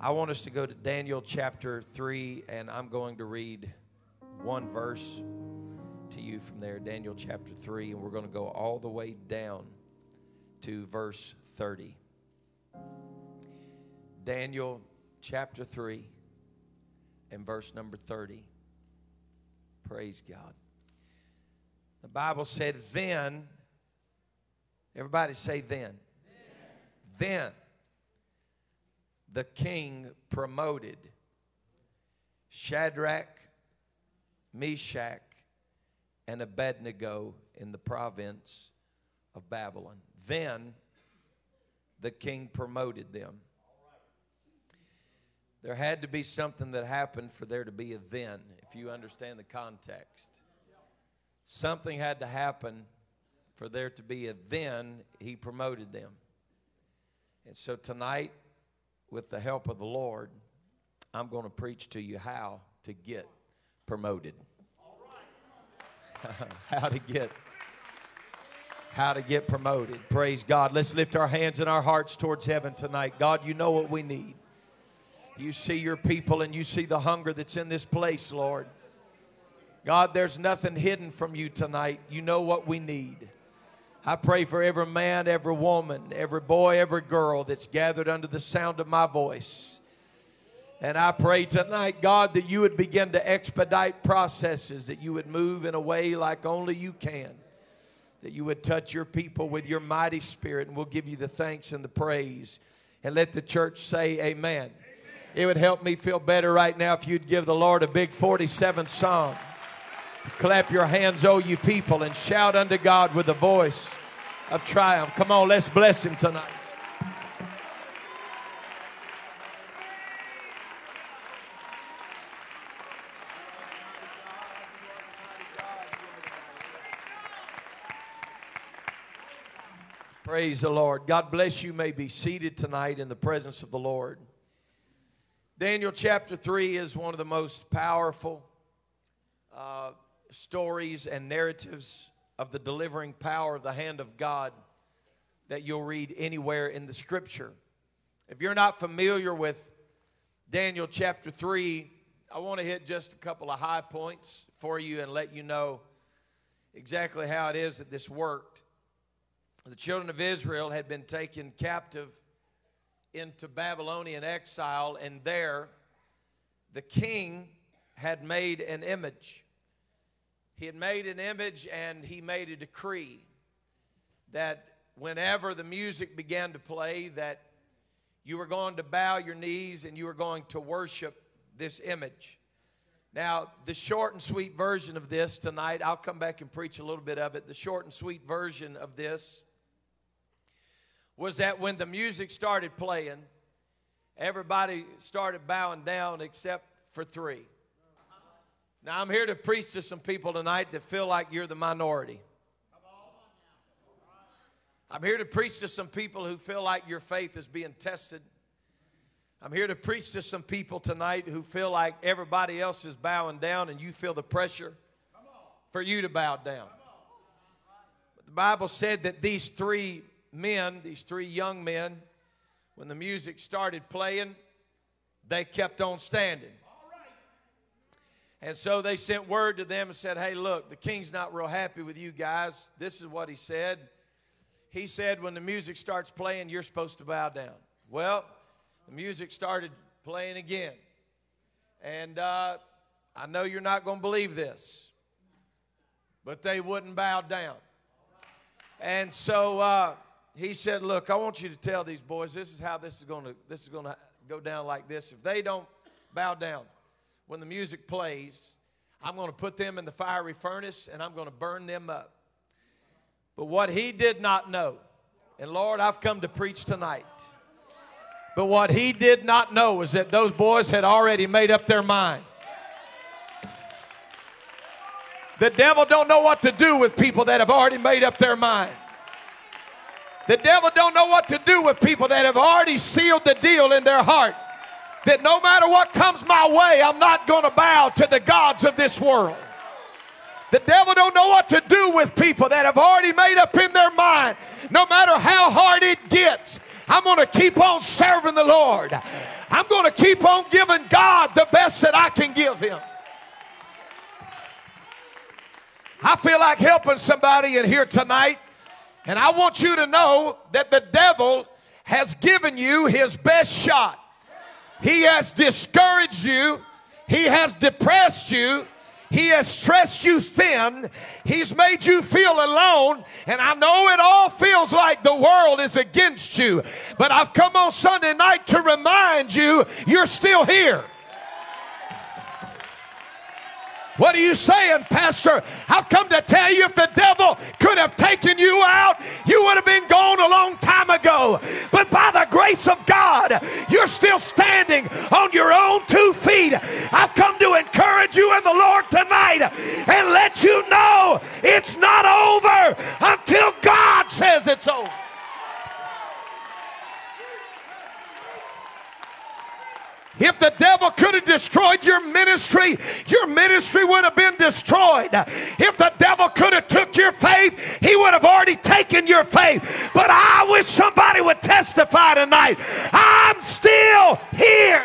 I want us to go to Daniel chapter 3, and I'm going to read one verse to you from there, Daniel chapter 3, and we're going to go all the way down to verse 30. Daniel chapter 3 and verse number 30. Praise God. The Bible said, Then, everybody say, Then. Then, then the king promoted Shadrach, Meshach, and Abednego in the province of Babylon. Then the king promoted them. There had to be something that happened for there to be a then, if you understand the context. Something had to happen for there to be a then, he promoted them. And so tonight, with the help of the Lord, I'm going to preach to you how to get promoted. how to get how to get promoted. Praise God. Let's lift our hands and our hearts towards heaven tonight. God, you know what we need. You see your people and you see the hunger that's in this place, Lord. God, there's nothing hidden from you tonight. You know what we need. I pray for every man, every woman, every boy, every girl that's gathered under the sound of my voice. And I pray tonight, God, that you would begin to expedite processes, that you would move in a way like only you can, that you would touch your people with your mighty spirit, and we'll give you the thanks and the praise. And let the church say, Amen. amen. It would help me feel better right now if you'd give the Lord a big 47 song. Clap your hands, oh you people, and shout unto God with a voice of triumph. Come on, let's bless him tonight. Praise the Lord. God bless you. May be seated tonight in the presence of the Lord. Daniel chapter 3 is one of the most powerful uh, stories and narratives of the delivering power of the hand of God that you'll read anywhere in the scripture. If you're not familiar with Daniel chapter 3, I want to hit just a couple of high points for you and let you know exactly how it is that this worked. The children of Israel had been taken captive into Babylonian exile, and there the king had made an image. He had made an image and he made a decree that whenever the music began to play that you were going to bow your knees and you were going to worship this image. Now, the short and sweet version of this tonight, I'll come back and preach a little bit of it. The short and sweet version of this was that when the music started playing, everybody started bowing down except for three. Now, I'm here to preach to some people tonight that feel like you're the minority. I'm here to preach to some people who feel like your faith is being tested. I'm here to preach to some people tonight who feel like everybody else is bowing down and you feel the pressure for you to bow down. But the Bible said that these three men, these three young men, when the music started playing, they kept on standing. And so they sent word to them and said, Hey, look, the king's not real happy with you guys. This is what he said. He said, When the music starts playing, you're supposed to bow down. Well, the music started playing again. And uh, I know you're not going to believe this, but they wouldn't bow down. And so uh, he said, "Look, I want you to tell these boys this is how this is going to this is going to go down like this. If they don't bow down, when the music plays, I'm going to put them in the fiery furnace and I'm going to burn them up. But what he did not know, and Lord, I've come to preach tonight. But what he did not know is that those boys had already made up their mind. The devil don't know what to do with people that have already made up their mind. The devil don't know what to do with people that have already sealed the deal in their heart that no matter what comes my way, I'm not going to bow to the gods of this world. The devil don't know what to do with people that have already made up in their mind. No matter how hard it gets, I'm going to keep on serving the Lord. I'm going to keep on giving God the best that I can give him. I feel like helping somebody in here tonight. And I want you to know that the devil has given you his best shot. He has discouraged you. He has depressed you. He has stressed you thin. He's made you feel alone. And I know it all feels like the world is against you. But I've come on Sunday night to remind you you're still here. What are you saying, Pastor? I've come to tell you if the devil could have taken you out, you would have been gone a long time ago. But by the grace of God, you're still standing on your own two feet. I've come to encourage you in the Lord tonight and let you know it's not over until God says it's over. If the devil could have destroyed your ministry, your ministry would have been destroyed. If the devil could have took your faith, he would have already taken your faith. But I wish somebody would testify tonight. I'm still here.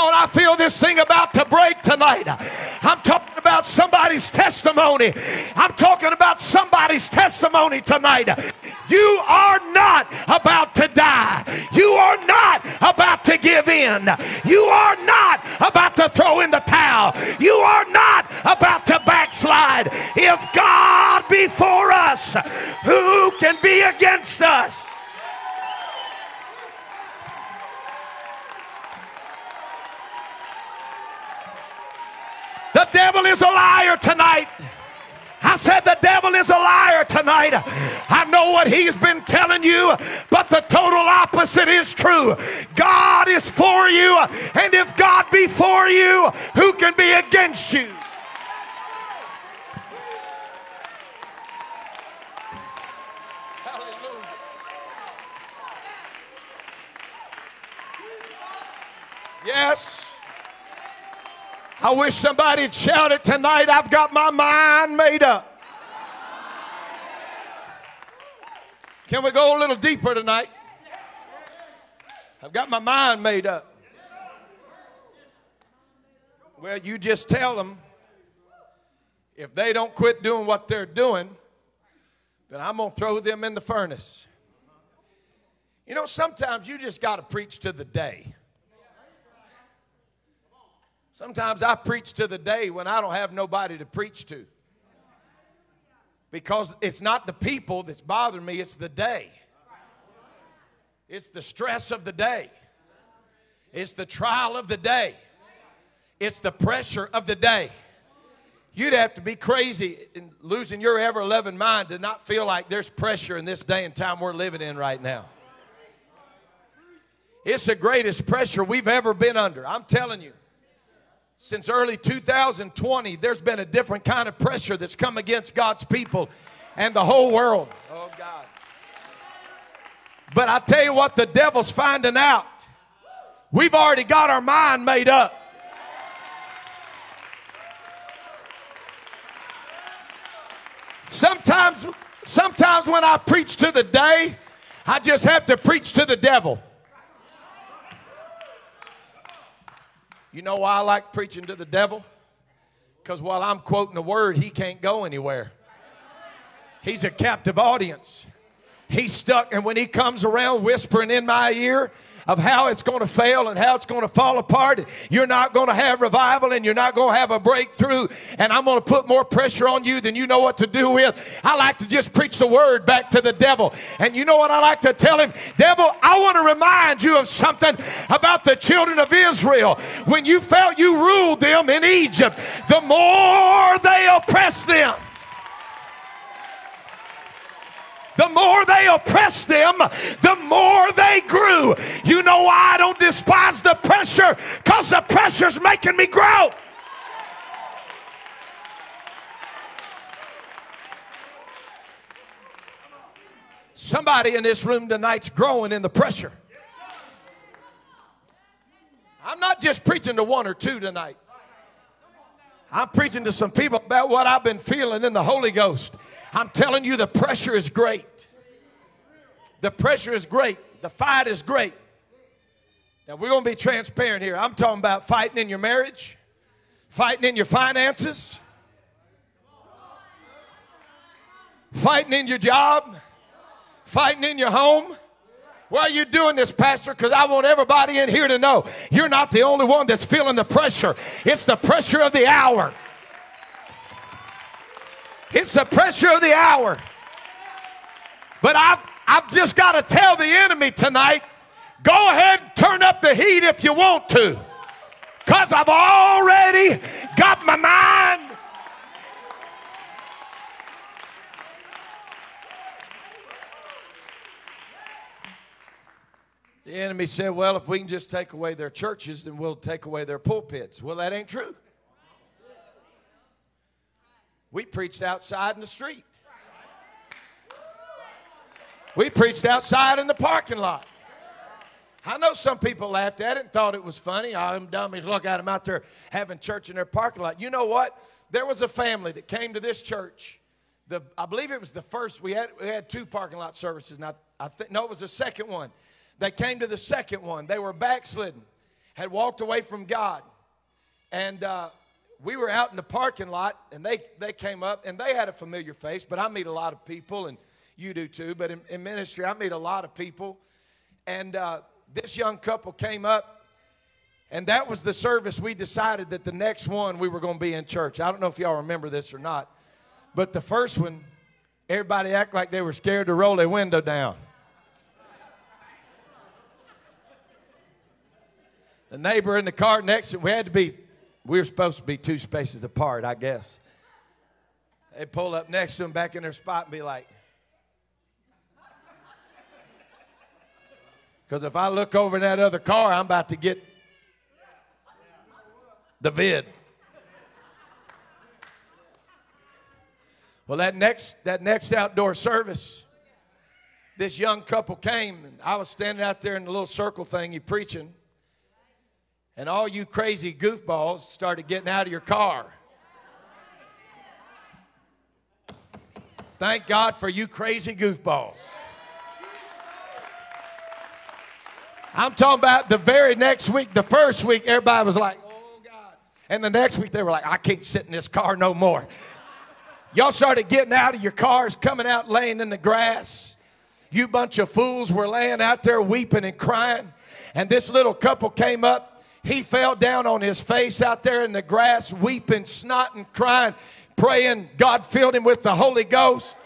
On, I feel this thing about to break tonight. I'm talking about somebody's testimony. I'm talking about somebody's testimony tonight. You are not about to die. You are not about to give in. You are not about to throw in the towel. You are not about to backslide. If God be for us, who can be against us? The devil is a liar tonight. I said the devil is a liar tonight. I know what he's been telling you, but the total opposite is true. God is for you, and if God be for you, who can be against you? Yes. I wish somebody'd shout it tonight. I've got my mind made up. Can we go a little deeper tonight? I've got my mind made up. Well, you just tell them if they don't quit doing what they're doing, then I'm going to throw them in the furnace. You know, sometimes you just got to preach to the day. Sometimes I preach to the day when I don't have nobody to preach to. Because it's not the people that's bothering me, it's the day. It's the stress of the day. It's the trial of the day. It's the pressure of the day. You'd have to be crazy in losing your ever loving mind to not feel like there's pressure in this day and time we're living in right now. It's the greatest pressure we've ever been under. I'm telling you since early 2020, there's been a different kind of pressure that's come against God's people and the whole world. Oh, God. But I tell you what, the devil's finding out. We've already got our mind made up. Sometimes, sometimes when I preach to the day, I just have to preach to the devil. You know why I like preaching to the devil? Because while I'm quoting the word, he can't go anywhere. He's a captive audience. He's stuck, and when he comes around whispering in my ear, of how it's going to fail and how it's going to fall apart. You're not going to have revival and you're not going to have a breakthrough. And I'm going to put more pressure on you than you know what to do with. I like to just preach the word back to the devil. And you know what I like to tell him? Devil, I want to remind you of something about the children of Israel. When you felt you ruled them in Egypt, the more they oppressed them. The more they oppressed them, the more they grew. You know why I don't despise the pressure? Because the pressure's making me grow. Somebody in this room tonight's growing in the pressure. I'm not just preaching to one or two tonight. I'm preaching to some people about what I've been feeling in the Holy Ghost. I'm telling you, the pressure is great. The pressure is great. The fight is great. Now, we're going to be transparent here. I'm talking about fighting in your marriage, fighting in your finances, fighting in your job, fighting in your home. Why are you doing this, Pastor? Because I want everybody in here to know you're not the only one that's feeling the pressure. It's the pressure of the hour. It's the pressure of the hour. But I've, I've just got to tell the enemy tonight go ahead and turn up the heat if you want to. Because I've already got my mind The enemy said, Well, if we can just take away their churches, then we'll take away their pulpits. Well, that ain't true. We preached outside in the street, we preached outside in the parking lot. I know some people laughed at it and thought it was funny. All them dummies look at them out there having church in their parking lot. You know what? There was a family that came to this church. The, I believe it was the first. We had we had two parking lot services. Now I think no, it was the second one. They came to the second one. They were backslidden, had walked away from God. And uh, we were out in the parking lot, and they, they came up, and they had a familiar face, but I meet a lot of people, and you do too. But in, in ministry, I meet a lot of people. And uh, this young couple came up, and that was the service we decided that the next one we were going to be in church. I don't know if y'all remember this or not, but the first one, everybody acted like they were scared to roll their window down. the neighbor in the car next to we had to be we were supposed to be two spaces apart i guess. They pull up next to him back in their spot and be like because if i look over in that other car i'm about to get the vid well that next that next outdoor service this young couple came and i was standing out there in the little circle thing you preaching and all you crazy goofballs started getting out of your car. Thank God for you crazy goofballs. I'm talking about the very next week, the first week, everybody was like, oh God. And the next week, they were like, I can't sit in this car no more. Y'all started getting out of your cars, coming out laying in the grass. You bunch of fools were laying out there weeping and crying. And this little couple came up he fell down on his face out there in the grass, weeping, snotting, crying, praying. God filled him with the Holy Ghost.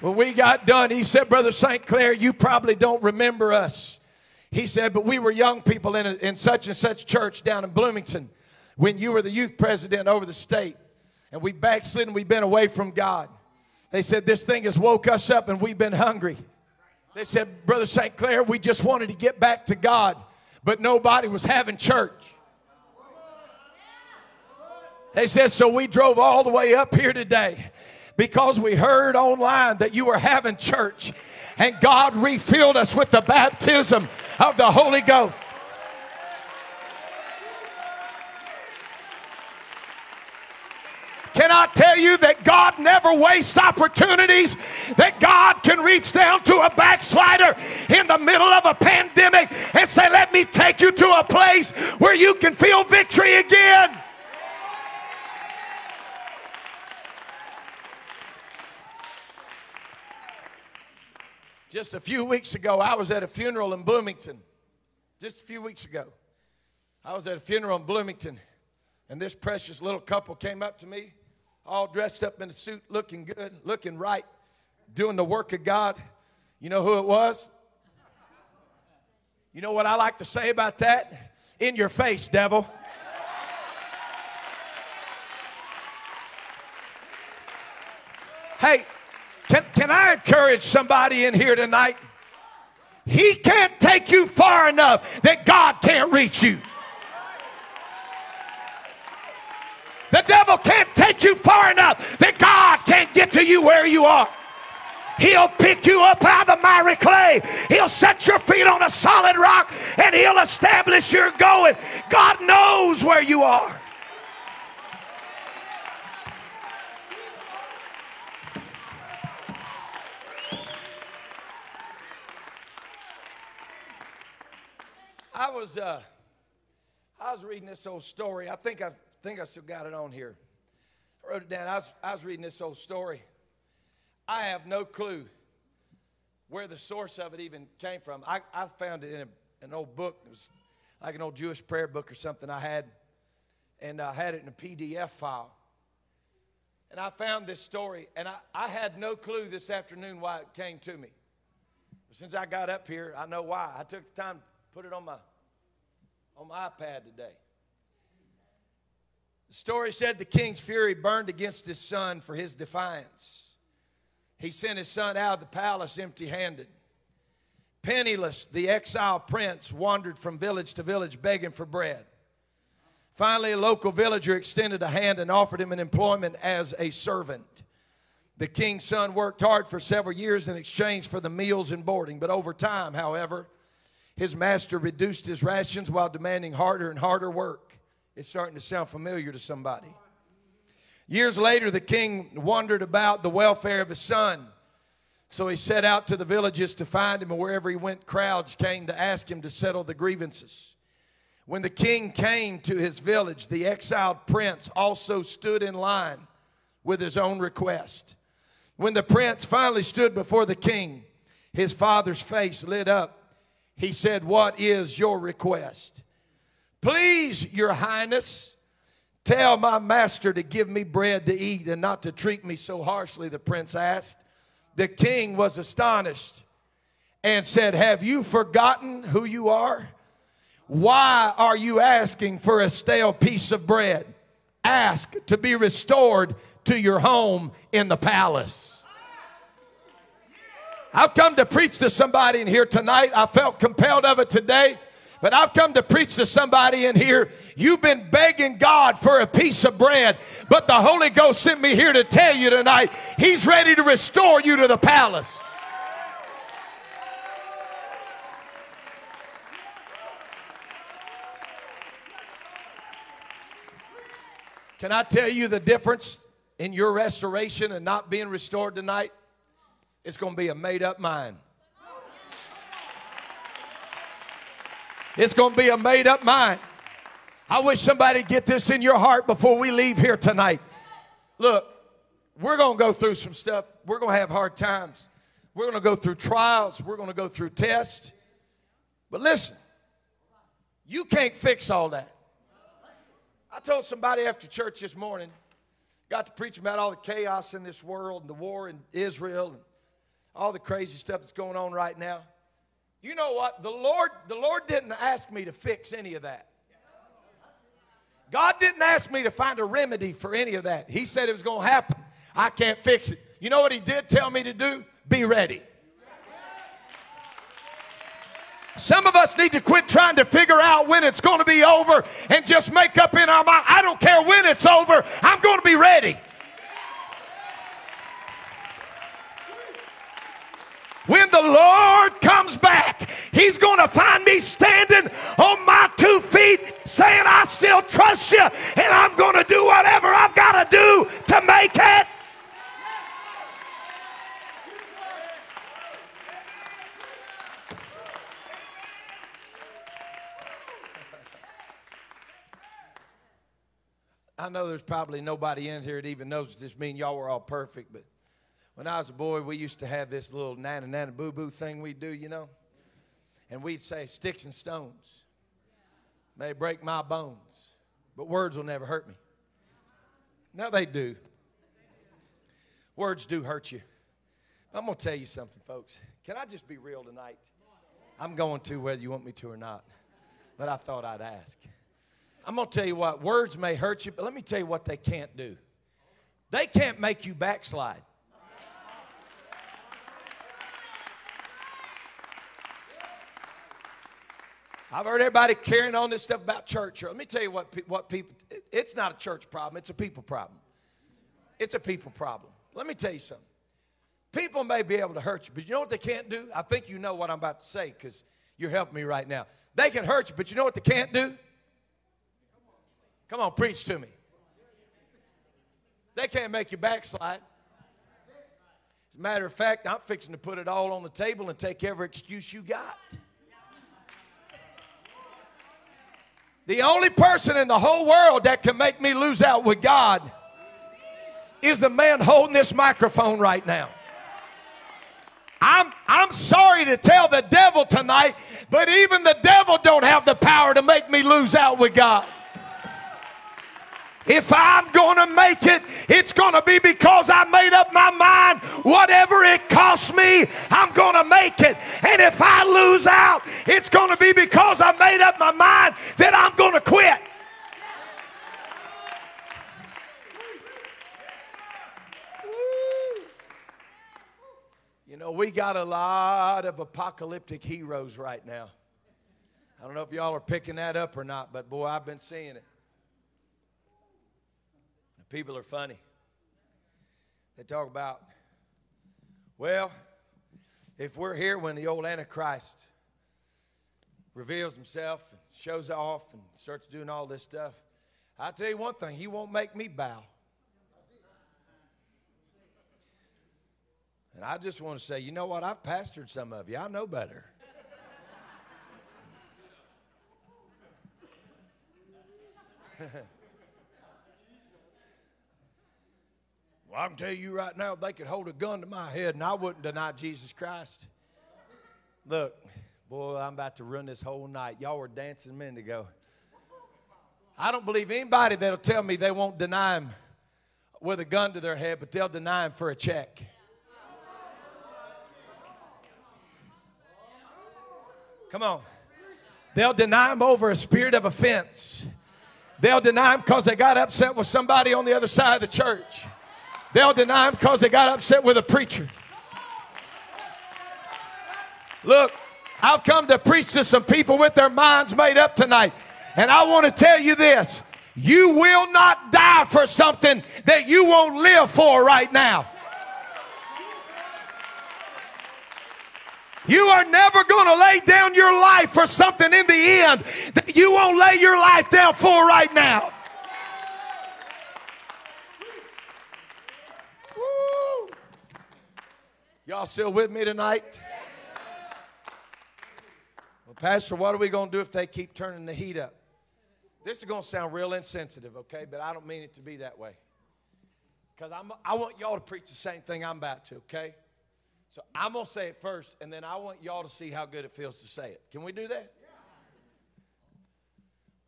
When we got done, he said, Brother St. Clair, you probably don't remember us. He said, but we were young people in, a, in such and such church down in Bloomington when you were the youth president over the state. And we backslid and we've been away from God. They said, This thing has woke us up and we've been hungry. They said, Brother St. Clair, we just wanted to get back to God, but nobody was having church. They said, So we drove all the way up here today because we heard online that you were having church and God refilled us with the baptism of the Holy Ghost. Can I tell you that God never wastes opportunities? That God can reach down to a backslider in the middle of a pandemic and say, Let me take you to a place where you can feel victory again. Just a few weeks ago, I was at a funeral in Bloomington. Just a few weeks ago, I was at a funeral in Bloomington, and this precious little couple came up to me all dressed up in a suit, looking good, looking right, doing the work of God. You know who it was? You know what I like to say about that? In your face, devil. Hey, can, can I encourage somebody in here tonight? He can't take you far enough that God can't reach you. The devil can't take you far enough that God can't get to you where you are. He'll pick you up out of the miry clay. He'll set your feet on a solid rock and he'll establish your going. God knows where you are. I was uh, I was reading this old story. I think I think I still got it on here. Wrote it down. I was, I was reading this old story. I have no clue where the source of it even came from. I, I found it in a, an old book. It was like an old Jewish prayer book or something I had, and I had it in a PDF file. And I found this story, and I, I had no clue this afternoon why it came to me. But since I got up here, I know why. I took the time to put it on my on my iPad today. The story said the king's fury burned against his son for his defiance. He sent his son out of the palace empty handed. Penniless, the exiled prince wandered from village to village begging for bread. Finally, a local villager extended a hand and offered him an employment as a servant. The king's son worked hard for several years in exchange for the meals and boarding, but over time, however, his master reduced his rations while demanding harder and harder work. It's starting to sound familiar to somebody. Years later, the king wondered about the welfare of his son. So he set out to the villages to find him, and wherever he went, crowds came to ask him to settle the grievances. When the king came to his village, the exiled prince also stood in line with his own request. When the prince finally stood before the king, his father's face lit up he said, What is your request? Please, your highness, tell my master to give me bread to eat and not to treat me so harshly, the prince asked. The king was astonished and said, Have you forgotten who you are? Why are you asking for a stale piece of bread? Ask to be restored to your home in the palace. I've come to preach to somebody in here tonight. I felt compelled of it today. But I've come to preach to somebody in here. You've been begging God for a piece of bread, but the Holy Ghost sent me here to tell you tonight He's ready to restore you to the palace. Can I tell you the difference in your restoration and not being restored tonight? it's going to be a made up mind. It's going to be a made up mind. I wish somebody get this in your heart before we leave here tonight. Look, we're going to go through some stuff. We're going to have hard times. We're going to go through trials. We're going to go through tests. But listen, you can't fix all that. I told somebody after church this morning, got to preach about all the chaos in this world and the war in Israel and all the crazy stuff that's going on right now. You know what? The Lord, the Lord didn't ask me to fix any of that. God didn't ask me to find a remedy for any of that. He said it was going to happen. I can't fix it. You know what He did tell me to do? Be ready. Some of us need to quit trying to figure out when it's going to be over and just make up in our mind, I don't care when it's over, I'm going to be ready. When the Lord comes back, He's going to find me standing on my two feet saying, I still trust you and I'm going to do whatever I've got to do to make it. I know there's probably nobody in here that even knows what this means. y'all were all perfect, but when I was a boy, we used to have this little nana nana boo boo thing we'd do, you know? And we'd say, sticks and stones may break my bones, but words will never hurt me. Now they do. Words do hurt you. I'm going to tell you something, folks. Can I just be real tonight? I'm going to whether you want me to or not, but I thought I'd ask. I'm going to tell you what, words may hurt you, but let me tell you what they can't do. They can't make you backslide. I've heard everybody carrying on this stuff about church. Let me tell you what, what people, it's not a church problem, it's a people problem. It's a people problem. Let me tell you something. People may be able to hurt you, but you know what they can't do? I think you know what I'm about to say because you're helping me right now. They can hurt you, but you know what they can't do? Come on, preach to me. They can't make you backslide. As a matter of fact, I'm fixing to put it all on the table and take every excuse you got. The only person in the whole world that can make me lose out with God is the man holding this microphone right now. I'm, I'm sorry to tell the devil tonight, but even the devil don't have the power to make me lose out with God. If I'm going to make it, it's going to be because I made up my mind. Whatever it costs me, I'm going to make it. And if I lose out, it's going to be because I made up my mind that I'm going to quit. You know, we got a lot of apocalyptic heroes right now. I don't know if y'all are picking that up or not, but boy, I've been seeing it. People are funny. They talk about, well, if we're here when the old Antichrist reveals himself and shows off and starts doing all this stuff, i tell you one thing, he won't make me bow. And I just want to say, you know what? I've pastored some of you. I know better. Well, I can tell you right now, they could hold a gun to my head and I wouldn't deny Jesus Christ. Look, boy, I'm about to run this whole night. Y'all were dancing a minute ago. I don't believe anybody that'll tell me they won't deny him with a gun to their head, but they'll deny him for a check. Come on. They'll deny him over a spirit of offense. They'll deny him because they got upset with somebody on the other side of the church. They'll deny him because they got upset with a preacher. Look, I've come to preach to some people with their minds made up tonight. And I want to tell you this you will not die for something that you won't live for right now. You are never going to lay down your life for something in the end that you won't lay your life down for right now. Y'all still with me tonight? Well, Pastor, what are we going to do if they keep turning the heat up? This is going to sound real insensitive, okay? But I don't mean it to be that way. Because I want y'all to preach the same thing I'm about to, okay? So I'm going to say it first, and then I want y'all to see how good it feels to say it. Can we do that?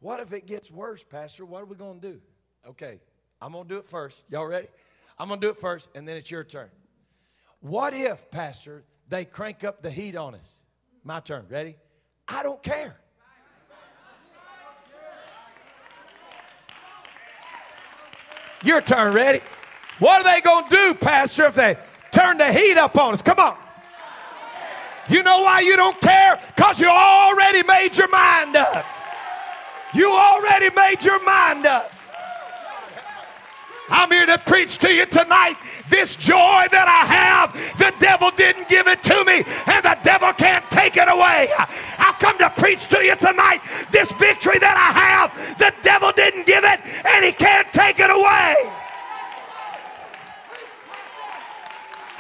What if it gets worse, Pastor? What are we going to do? Okay, I'm going to do it first. Y'all ready? I'm going to do it first, and then it's your turn. What if, Pastor, they crank up the heat on us? My turn. Ready? I don't care. Your turn. Ready? What are they going to do, Pastor, if they turn the heat up on us? Come on. You know why you don't care? Because you already made your mind up. You already made your mind up. I'm here to preach to you tonight. This joy that I have, the devil didn't give it to me, and the devil can't take it away. I've come to preach to you tonight. This victory that I have, the devil didn't give it, and he can't take it away.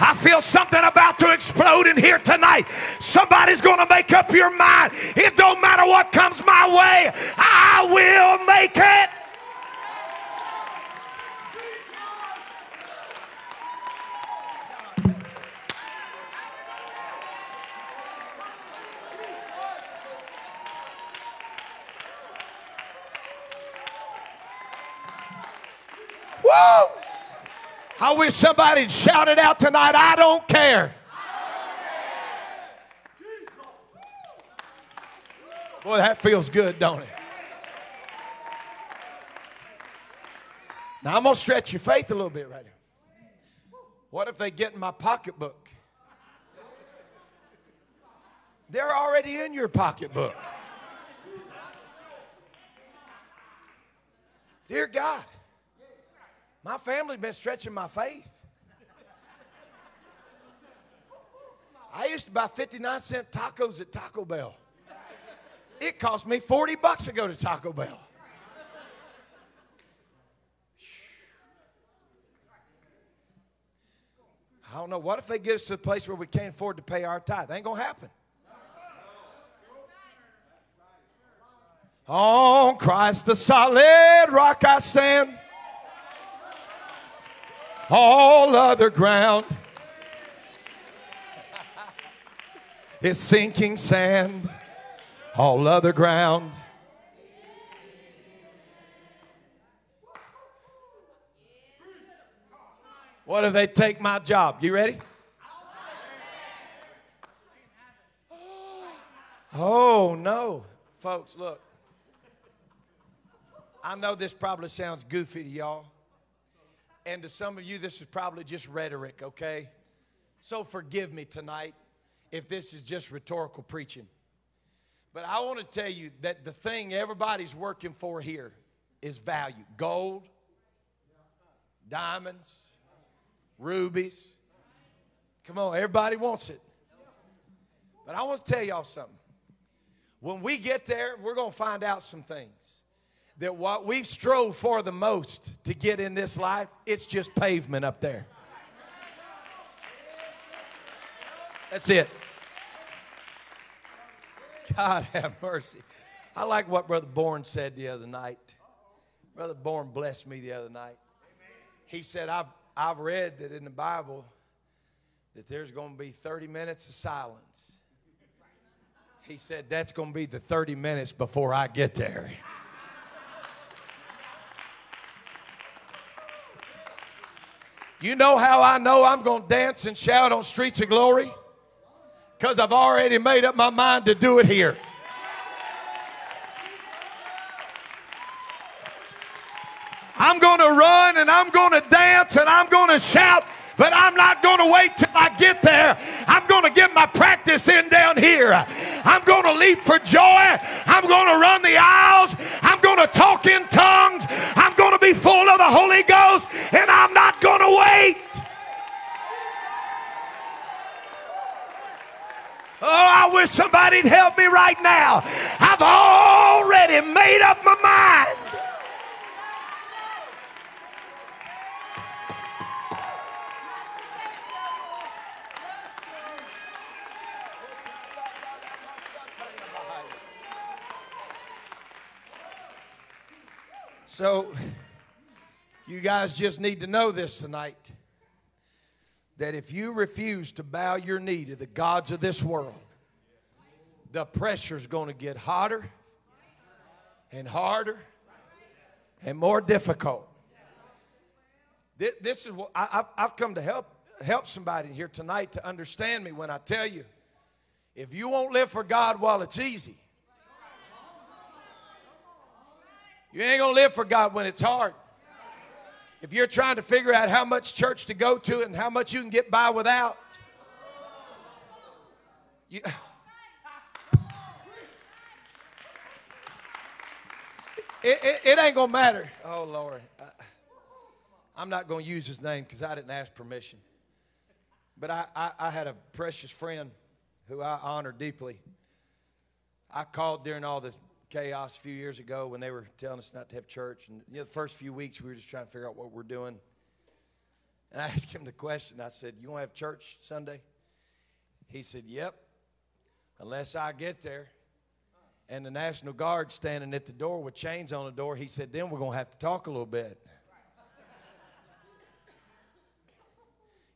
I feel something about to explode in here tonight. Somebody's going to make up your mind. It don't matter what comes my way, I will make it. Woo! I wish somebody shouted out tonight, I don't care. Boy, that feels good, don't it? Now, I'm going to stretch your faith a little bit right now. What if they get in my pocketbook? They're already in your pocketbook. Dear God my family's been stretching my faith. I used to buy 59 cent tacos at Taco Bell. It cost me 40 bucks to go to Taco Bell. I don't know. What if they get us to a place where we can't afford to pay our tithe? Ain't gonna happen. On Christ the solid rock I stand. All other ground is sinking sand. All other ground. What if they take my job? You ready? Oh, no. Folks, look. I know this probably sounds goofy to y'all. And to some of you, this is probably just rhetoric, okay? So forgive me tonight if this is just rhetorical preaching. But I want to tell you that the thing everybody's working for here is value gold, diamonds, rubies. Come on, everybody wants it. But I want to tell y'all something. When we get there, we're going to find out some things. That what we've strove for the most to get in this life, it's just pavement up there. That's it. God have mercy. I like what Brother Bourne said the other night. Brother Bourne blessed me the other night. He said, I've, I've read that in the Bible that there's going to be 30 minutes of silence. He said, That's going to be the 30 minutes before I get there. You know how I know I'm going to dance and shout on streets of glory? Because I've already made up my mind to do it here. I'm going to run and I'm going to dance and I'm going to shout, but I'm not going to wait till I get there. I'm going to get my practice in down here. I'm going to leap for joy. I'm going to run the aisles. I'm going to talk in tongues. I'm going to be full of the Holy Ghost and I'm not going to wait. Oh, I wish somebody'd help me right now. I've already made up my mind. So, you guys just need to know this tonight that if you refuse to bow your knee to the gods of this world, the pressure's going to get hotter and harder and more difficult. This is what I, have come to help help somebody here tonight to understand me when I tell you, if you won't live for God while it's easy, you ain't gonna live for God when it's hard. If you're trying to figure out how much church to go to and how much you can get by without, you, it, it, it, ain't gonna matter. Oh Lord, I, am not gonna use his name because I didn't ask permission. But I, I, I had a precious friend who I honor deeply. I called during all this chaos a few years ago when they were telling us not to have church. And you know, the first few weeks we were just trying to figure out what we're doing. And I asked him the question. I said, "You want to have church Sunday?" He said, "Yep, unless I get there." And the National Guard standing at the door with chains on the door. He said, "Then we're going to have to talk a little bit."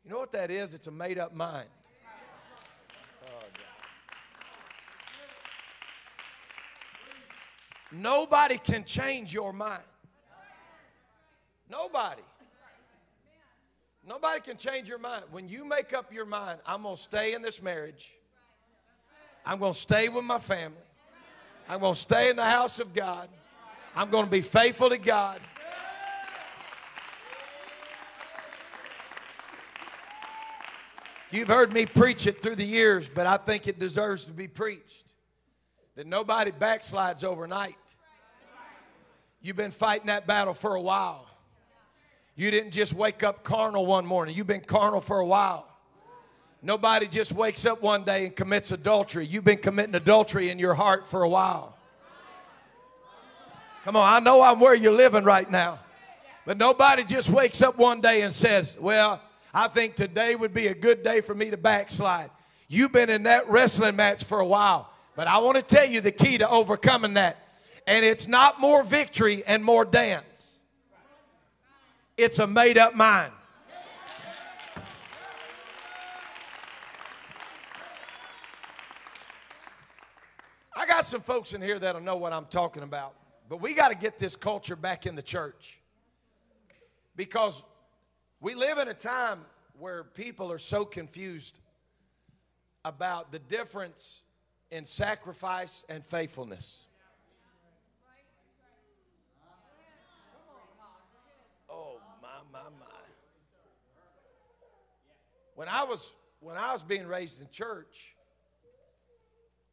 You know what that is? It's a made up mind. Nobody can change your mind. Nobody. Nobody can change your mind. When you make up your mind, I'm going to stay in this marriage, I'm going to stay with my family, I'm going to stay in the house of God, I'm going to be faithful to God. You've heard me preach it through the years, but I think it deserves to be preached. That nobody backslides overnight. You've been fighting that battle for a while. You didn't just wake up carnal one morning, you've been carnal for a while. Nobody just wakes up one day and commits adultery. You've been committing adultery in your heart for a while. Come on, I know I'm where you're living right now. But nobody just wakes up one day and says, Well, I think today would be a good day for me to backslide. You've been in that wrestling match for a while. But I want to tell you the key to overcoming that. And it's not more victory and more dance, it's a made up mind. I got some folks in here that'll know what I'm talking about. But we got to get this culture back in the church. Because we live in a time where people are so confused about the difference in sacrifice and faithfulness. Oh my my my. When I was when I was being raised in church,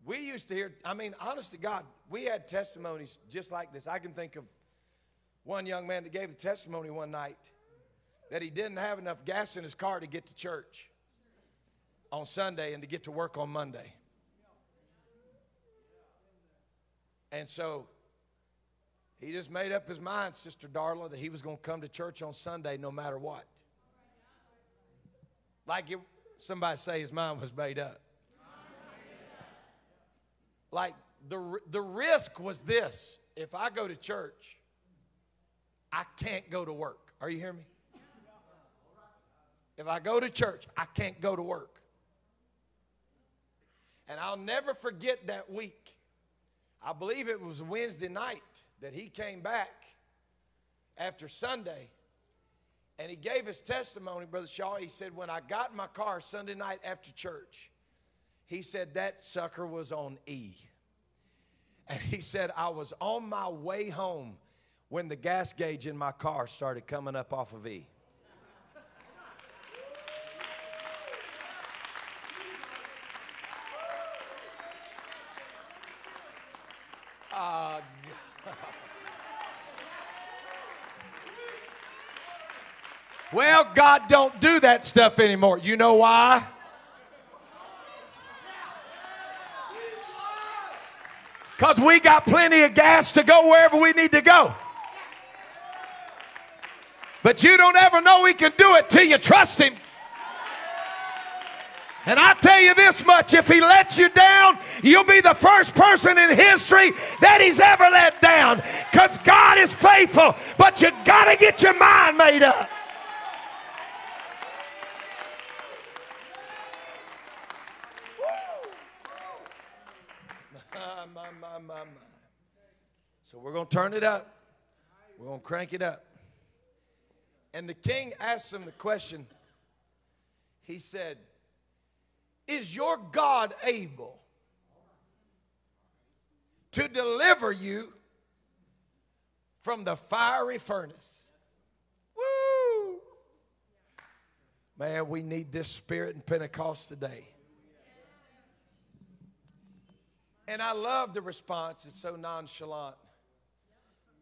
we used to hear, I mean, honest to God, we had testimonies just like this. I can think of one young man that gave the testimony one night that he didn't have enough gas in his car to get to church on Sunday and to get to work on Monday. And so he just made up his mind, Sister Darla, that he was going to come to church on Sunday no matter what. Like it, somebody say his mind was made up. Like the, the risk was this if I go to church, I can't go to work. Are you hearing me? If I go to church, I can't go to work. And I'll never forget that week. I believe it was Wednesday night that he came back after Sunday and he gave his testimony, Brother Shaw. He said, When I got in my car Sunday night after church, he said that sucker was on E. And he said, I was on my way home when the gas gauge in my car started coming up off of E. Uh, well, God don't do that stuff anymore. You know why? Because we got plenty of gas to go wherever we need to go. But you don't ever know He can do it till you trust Him. And I tell you this much if He lets you down, you'll be the first person in history that He's ever let down. Because God is faithful, but you got to get your mind made up. So we're going to turn it up. We're going to crank it up. And the king asked him the question. He said, Is your God able to deliver you from the fiery furnace? Woo! Man, we need this spirit in Pentecost today. And I love the response, it's so nonchalant.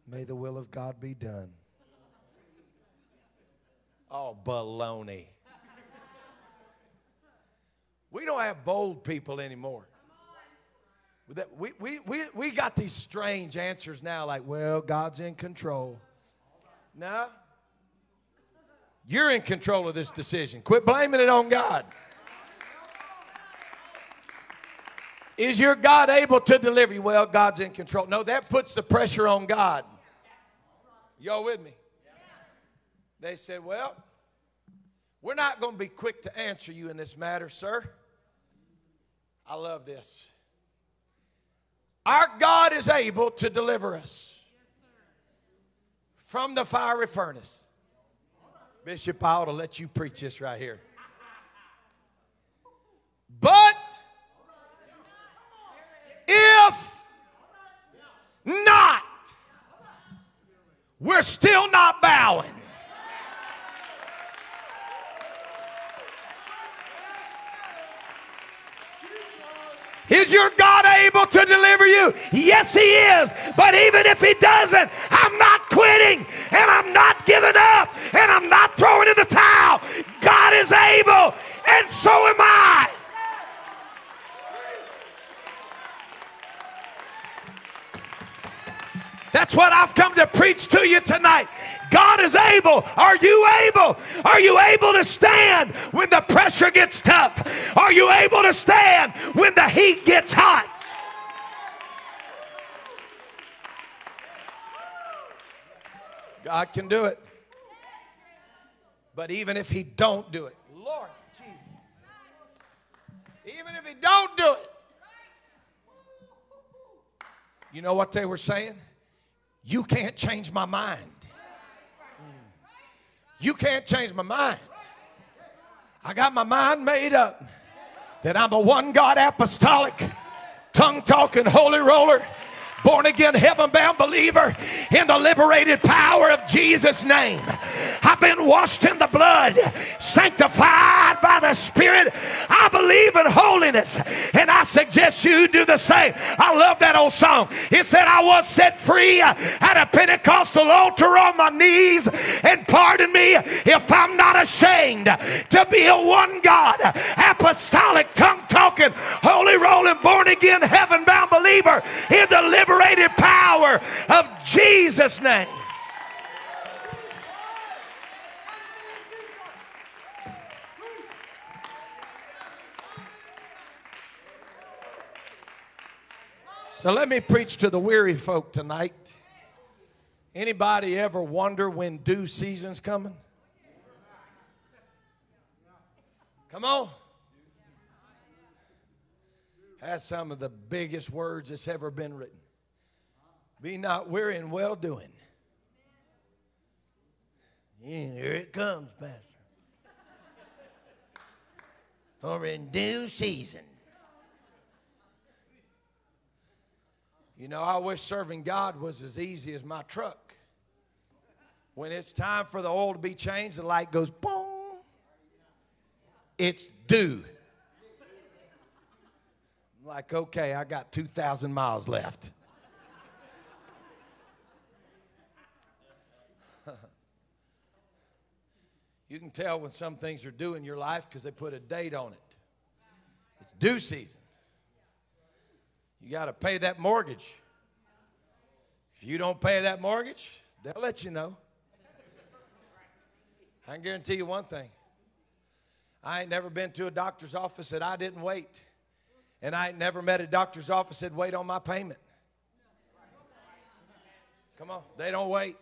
May the will of God be done. Oh, baloney. We don't have bold people anymore. We, we, we, we got these strange answers now, like, well, God's in control. No. You're in control of this decision. Quit blaming it on God. Is your God able to deliver you? Well, God's in control. No, that puts the pressure on God. Y'all with me? They said, Well, we're not going to be quick to answer you in this matter, sir. I love this. Our God is able to deliver us from the fiery furnace. Bishop, ought to let you preach this right here. But if not, we're still not bowing. Is your God able to deliver you? Yes, He is. But even if He doesn't, I'm not quitting and I'm not giving up and I'm not throwing in the towel. God is able, and so am I. That's what I've come to preach to you tonight. God is able. Are you able? Are you able to stand when the pressure gets tough? Are you able to stand when the heat gets hot? God can do it. But even if he don't do it, Lord Jesus. Even if he don't do it. You know what they were saying? You can't change my mind. You can't change my mind. I got my mind made up that I'm a one God apostolic, tongue talking, holy roller born again, heaven bound believer in the liberated power of Jesus' name. I've been washed in the blood, sanctified by the Spirit. I believe in holiness, and I suggest you do the same. I love that old song. It said, I was set free at a Pentecostal altar on my knees, and pardon me if I'm not ashamed to be a one God, apostolic, tongue talking, holy rolling, born again, heaven bound believer in the liberated liberated power of Jesus' name. So let me preach to the weary folk tonight. Anybody ever wonder when due season's coming? Come on. That's some of the biggest words that's ever been written. Be not weary in well doing. Here it comes, Pastor. For in due season. You know, I wish serving God was as easy as my truck. When it's time for the oil to be changed, the light goes boom. It's due. I'm like, okay, I got 2,000 miles left. You can tell when some things are due in your life because they put a date on it. It's due season. You got to pay that mortgage. If you don't pay that mortgage, they'll let you know. I can guarantee you one thing. I ain't never been to a doctor's office that I didn't wait. And I ain't never met a doctor's office that wait on my payment. Come on, they don't wait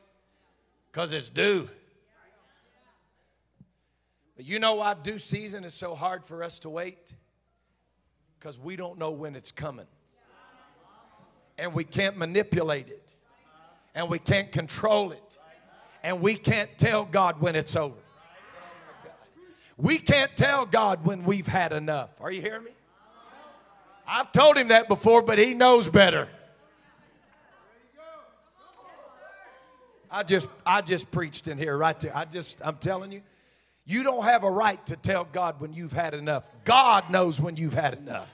because it's due. But you know why due season is so hard for us to wait? Because we don't know when it's coming. And we can't manipulate it. And we can't control it. And we can't tell God when it's over. We can't tell God when we've had enough. Are you hearing me? I've told him that before, but he knows better. I just I just preached in here right there. I just I'm telling you. You don't have a right to tell God when you've had enough. God knows when you've had enough.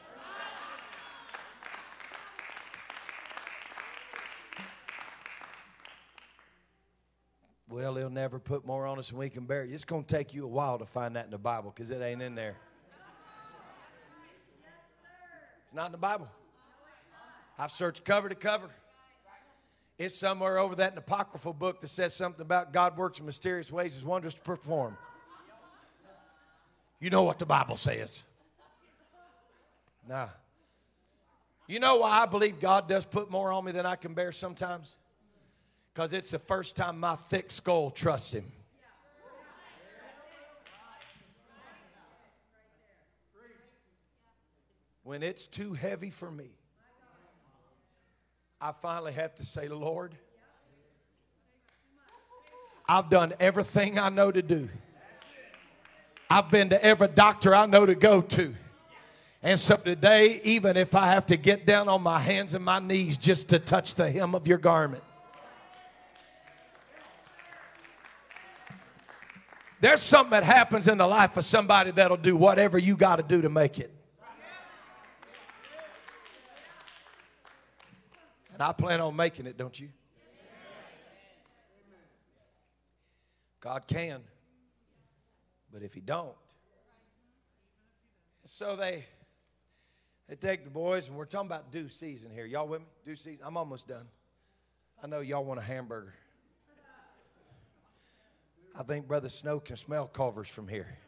Well, he'll never put more on us than we can bear. It's going to take you a while to find that in the Bible because it ain't in there. It's not in the Bible. I've searched cover to cover. It's somewhere over that in apocryphal book that says something about God works in mysterious ways, his wonders to perform. You know what the Bible says. Nah. You know why I believe God does put more on me than I can bear sometimes? Because it's the first time my thick skull trusts Him. When it's too heavy for me, I finally have to say, Lord, I've done everything I know to do. I've been to every doctor I know to go to. And so today, even if I have to get down on my hands and my knees just to touch the hem of your garment, there's something that happens in the life of somebody that'll do whatever you got to do to make it. And I plan on making it, don't you? God can. But if he don't, so they they take the boys, and we're talking about due season here. Y'all with me? Due season. I'm almost done. I know y'all want a hamburger. I think Brother Snow can smell Culver's from here.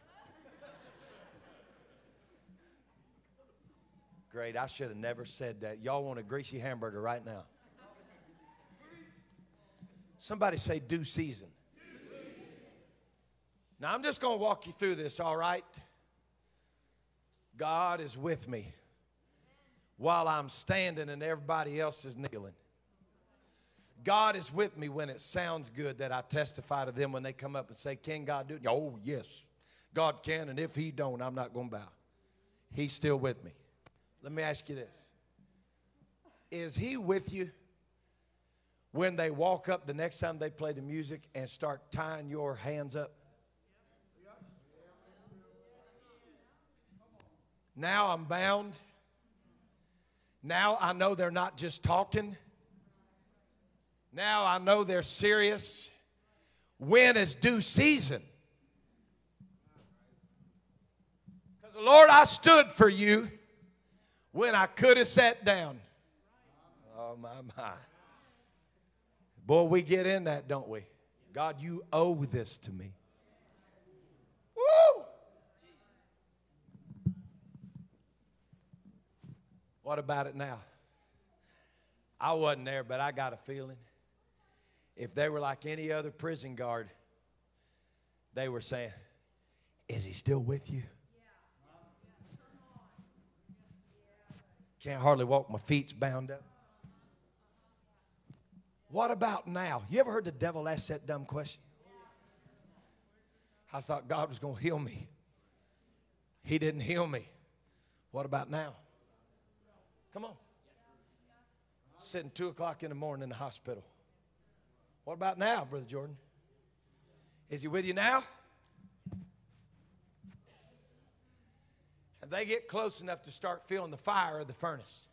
Great. I should have never said that. Y'all want a greasy hamburger right now. Somebody say, due season. Now, I'm just going to walk you through this, all right? God is with me while I'm standing and everybody else is kneeling. God is with me when it sounds good that I testify to them when they come up and say, Can God do it? Oh, yes. God can, and if He don't, I'm not going to bow. He's still with me. Let me ask you this Is He with you when they walk up the next time they play the music and start tying your hands up? Now I'm bound. Now I know they're not just talking. Now I know they're serious. When is due season? Because, Lord, I stood for you when I could have sat down. Oh, my, my. Boy, we get in that, don't we? God, you owe this to me. Woo! What about it now? I wasn't there, but I got a feeling. If they were like any other prison guard, they were saying, Is he still with you? Can't hardly walk, my feet's bound up. What about now? You ever heard the devil ask that dumb question? I thought God was going to heal me. He didn't heal me. What about now? Come on. Sitting two o'clock in the morning in the hospital. What about now, Brother Jordan? Is he with you now? And they get close enough to start feeling the fire of the furnace.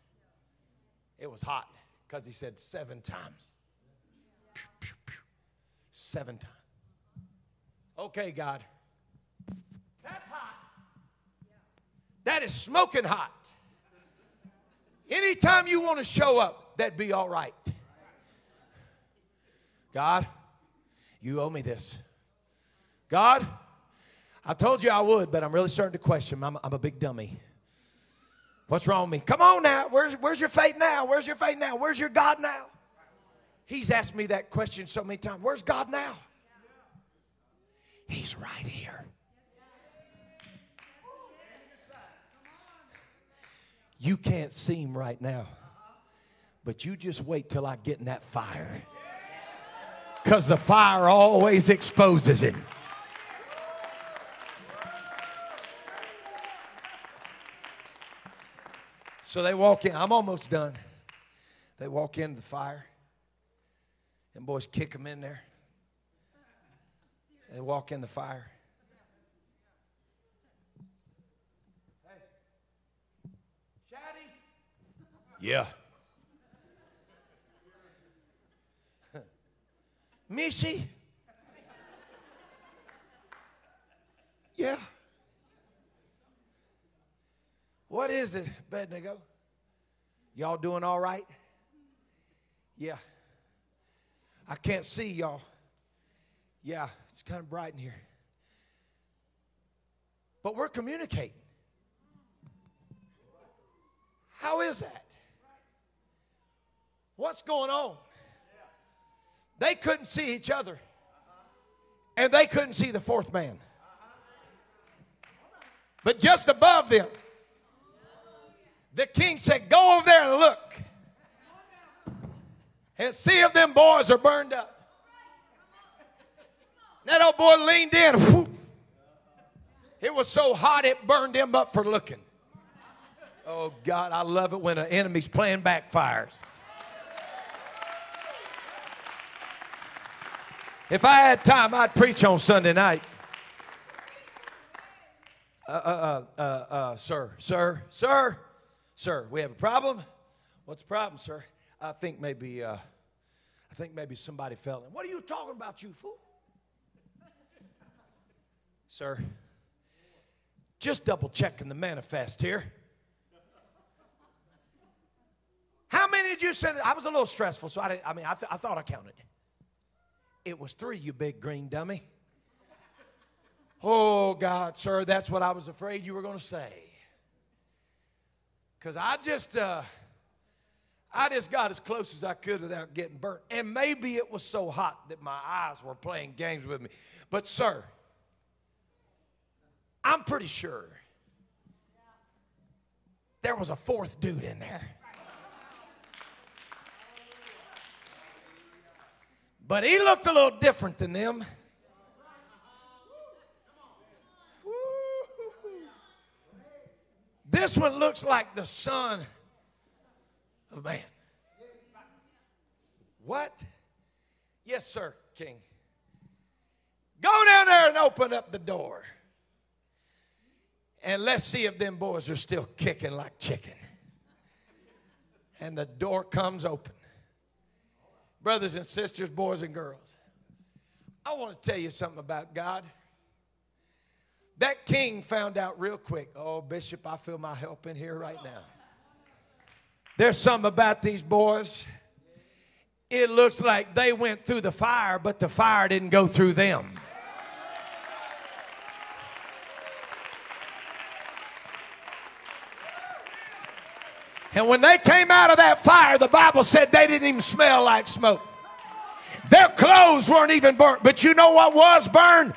It was hot because he said seven times. Seven times. Okay, God. That's hot. That is smoking hot. Anytime you want to show up, that'd be all right. God, you owe me this. God, I told you I would, but I'm really starting to question. I'm, I'm a big dummy. What's wrong with me? Come on now. Where's, where's your faith now? Where's your faith now? Where's your God now? He's asked me that question so many times. Where's God now? He's right here. You can't see him right now, but you just wait till I get in that fire. Because the fire always exposes it. So they walk in. I'm almost done. They walk into the fire. And boys kick them in there. They walk in the fire. Hey. Chatty? Yeah. Missy? Yeah. What is it, Bednego? Y'all doing all right? Yeah. I can't see y'all. Yeah, it's kind of bright in here. But we're communicating. How is that? What's going on? They couldn't see each other, and they couldn't see the fourth man. But just above them, the king said, Go over there and look and see if them boys are burned up. That old boy leaned in. Whoop. It was so hot it burned him up for looking. Oh, God, I love it when an enemy's playing backfires. If I had time, I'd preach on Sunday night. Uh, uh, uh, uh, uh, sir, sir, sir, sir, we have a problem. What's the problem, sir? I think maybe, uh, I think maybe somebody fell in. What are you talking about, you fool? sir, just double checking the manifest here. How many did you send? I was a little stressful, so I didn't. I mean, I, th- I thought I counted. It was three, you big green dummy. Oh, God, sir, that's what I was afraid you were going to say. Because I just, uh, I just got as close as I could without getting burnt. And maybe it was so hot that my eyes were playing games with me. But, sir, I'm pretty sure there was a fourth dude in there. But he looked a little different than them. This one looks like the Son of Man. What? Yes, sir, King. Go down there and open up the door. And let's see if them boys are still kicking like chicken. And the door comes open brothers and sisters, boys and girls, I want to tell you something about God. That king found out real quick. Oh, Bishop, I feel my help in here right now. There's something about these boys. It looks like they went through the fire, but the fire didn't go through them. And when they came out of that fire, the Bible said they didn't even smell like smoke. Their clothes weren't even burnt. But you know what was burned?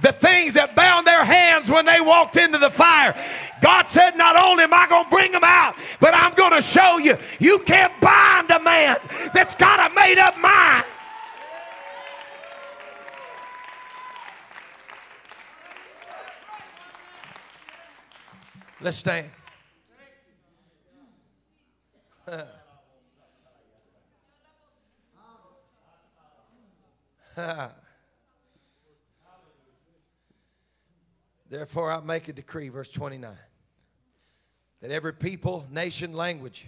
The things that bound their hands when they walked into the fire. God said, Not only am I going to bring them out, but I'm going to show you you can't bind a man that's got a made up mind. Let's stand. Therefore, I make a decree, verse 29, that every people, nation, language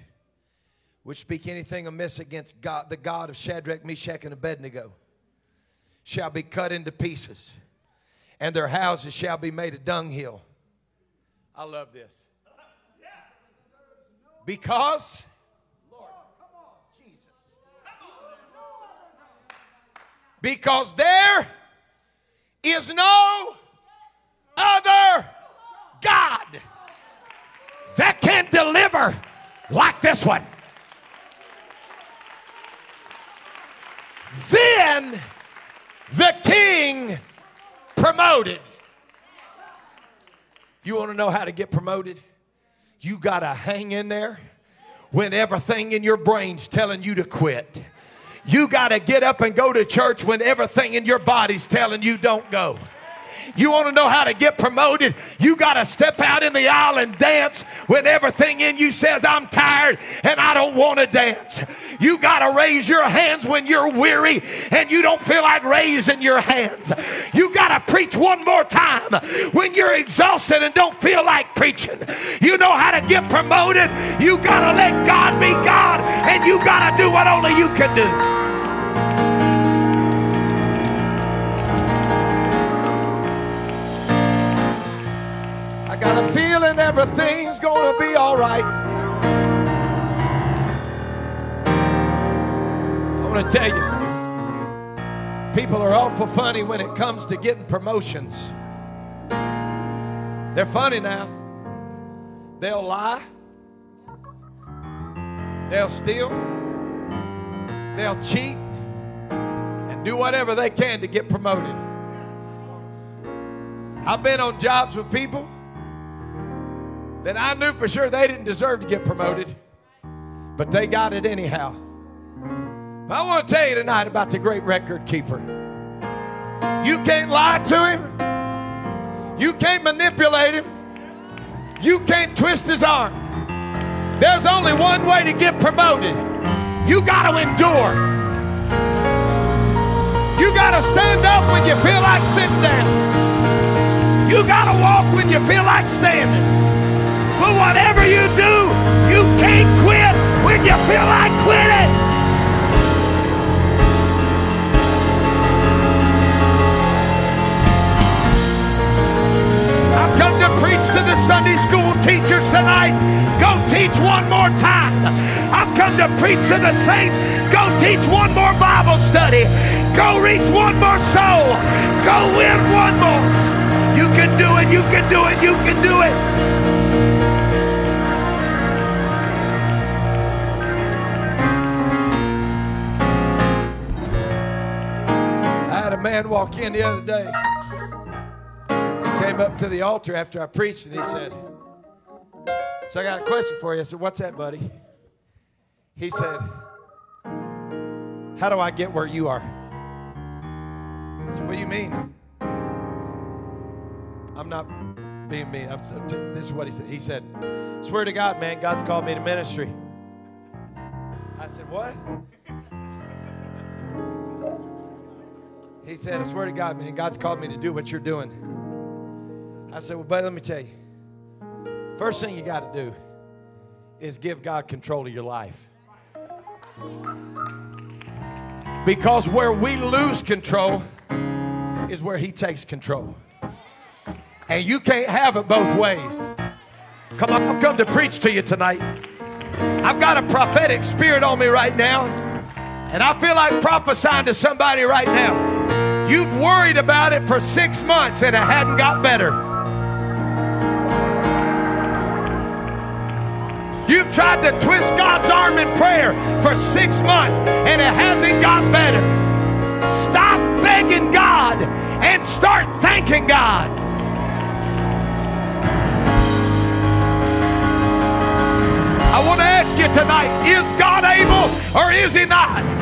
which speak anything amiss against God, the God of Shadrach, Meshach, and Abednego, shall be cut into pieces, and their houses shall be made a dunghill. I love this. Because Because there is no other God that can deliver like this one. Then the king promoted. You want to know how to get promoted? You got to hang in there when everything in your brain's telling you to quit. You got to get up and go to church when everything in your body's telling you don't go. You want to know how to get promoted? You got to step out in the aisle and dance when everything in you says, I'm tired and I don't want to dance. You got to raise your hands when you're weary and you don't feel like raising your hands. You got to preach one more time when you're exhausted and don't feel like preaching. You know how to get promoted? You got to let God be God and you got to do what only you can do. Got a feeling everything's gonna be all right. I want to tell you, people are awful funny when it comes to getting promotions. They're funny now. They'll lie, they'll steal, they'll cheat, and do whatever they can to get promoted. I've been on jobs with people that I knew for sure they didn't deserve to get promoted, but they got it anyhow. I want to tell you tonight about the great record keeper. You can't lie to him, you can't manipulate him, you can't twist his arm. There's only one way to get promoted you got to endure. You got to stand up when you feel like sitting down. You got to walk when you feel like standing. But whatever you do, you can't quit when you feel like quitting. I've come to preach to the Sunday school teachers tonight. Go teach one more time. I've come to preach to the saints. Go teach one more Bible study. Go reach one more soul. Go win one more. You can do it. You can do it. You can do it. Man walk in the other day. He came up to the altar after I preached and he said, So I got a question for you. I said, What's that, buddy? He said, How do I get where you are? I said, What do you mean? I'm not being mean. I'm, this is what he said. He said, Swear to God, man, God's called me to ministry. I said, What? He said, I swear to God, man, God's called me to do what you're doing. I said, Well, buddy, let me tell you. First thing you got to do is give God control of your life. Because where we lose control is where He takes control. And you can't have it both ways. Come on, I've come to preach to you tonight. I've got a prophetic spirit on me right now. And I feel like prophesying to somebody right now. You've worried about it for six months and it hadn't got better. You've tried to twist God's arm in prayer for six months and it hasn't got better. Stop begging God and start thanking God. I want to ask you tonight is God able or is He not?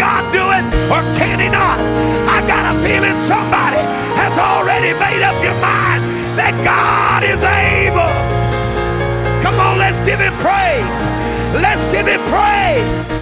God do it or can He not? I got a feeling somebody has already made up your mind that God is able. Come on, let's give Him praise. Let's give Him praise.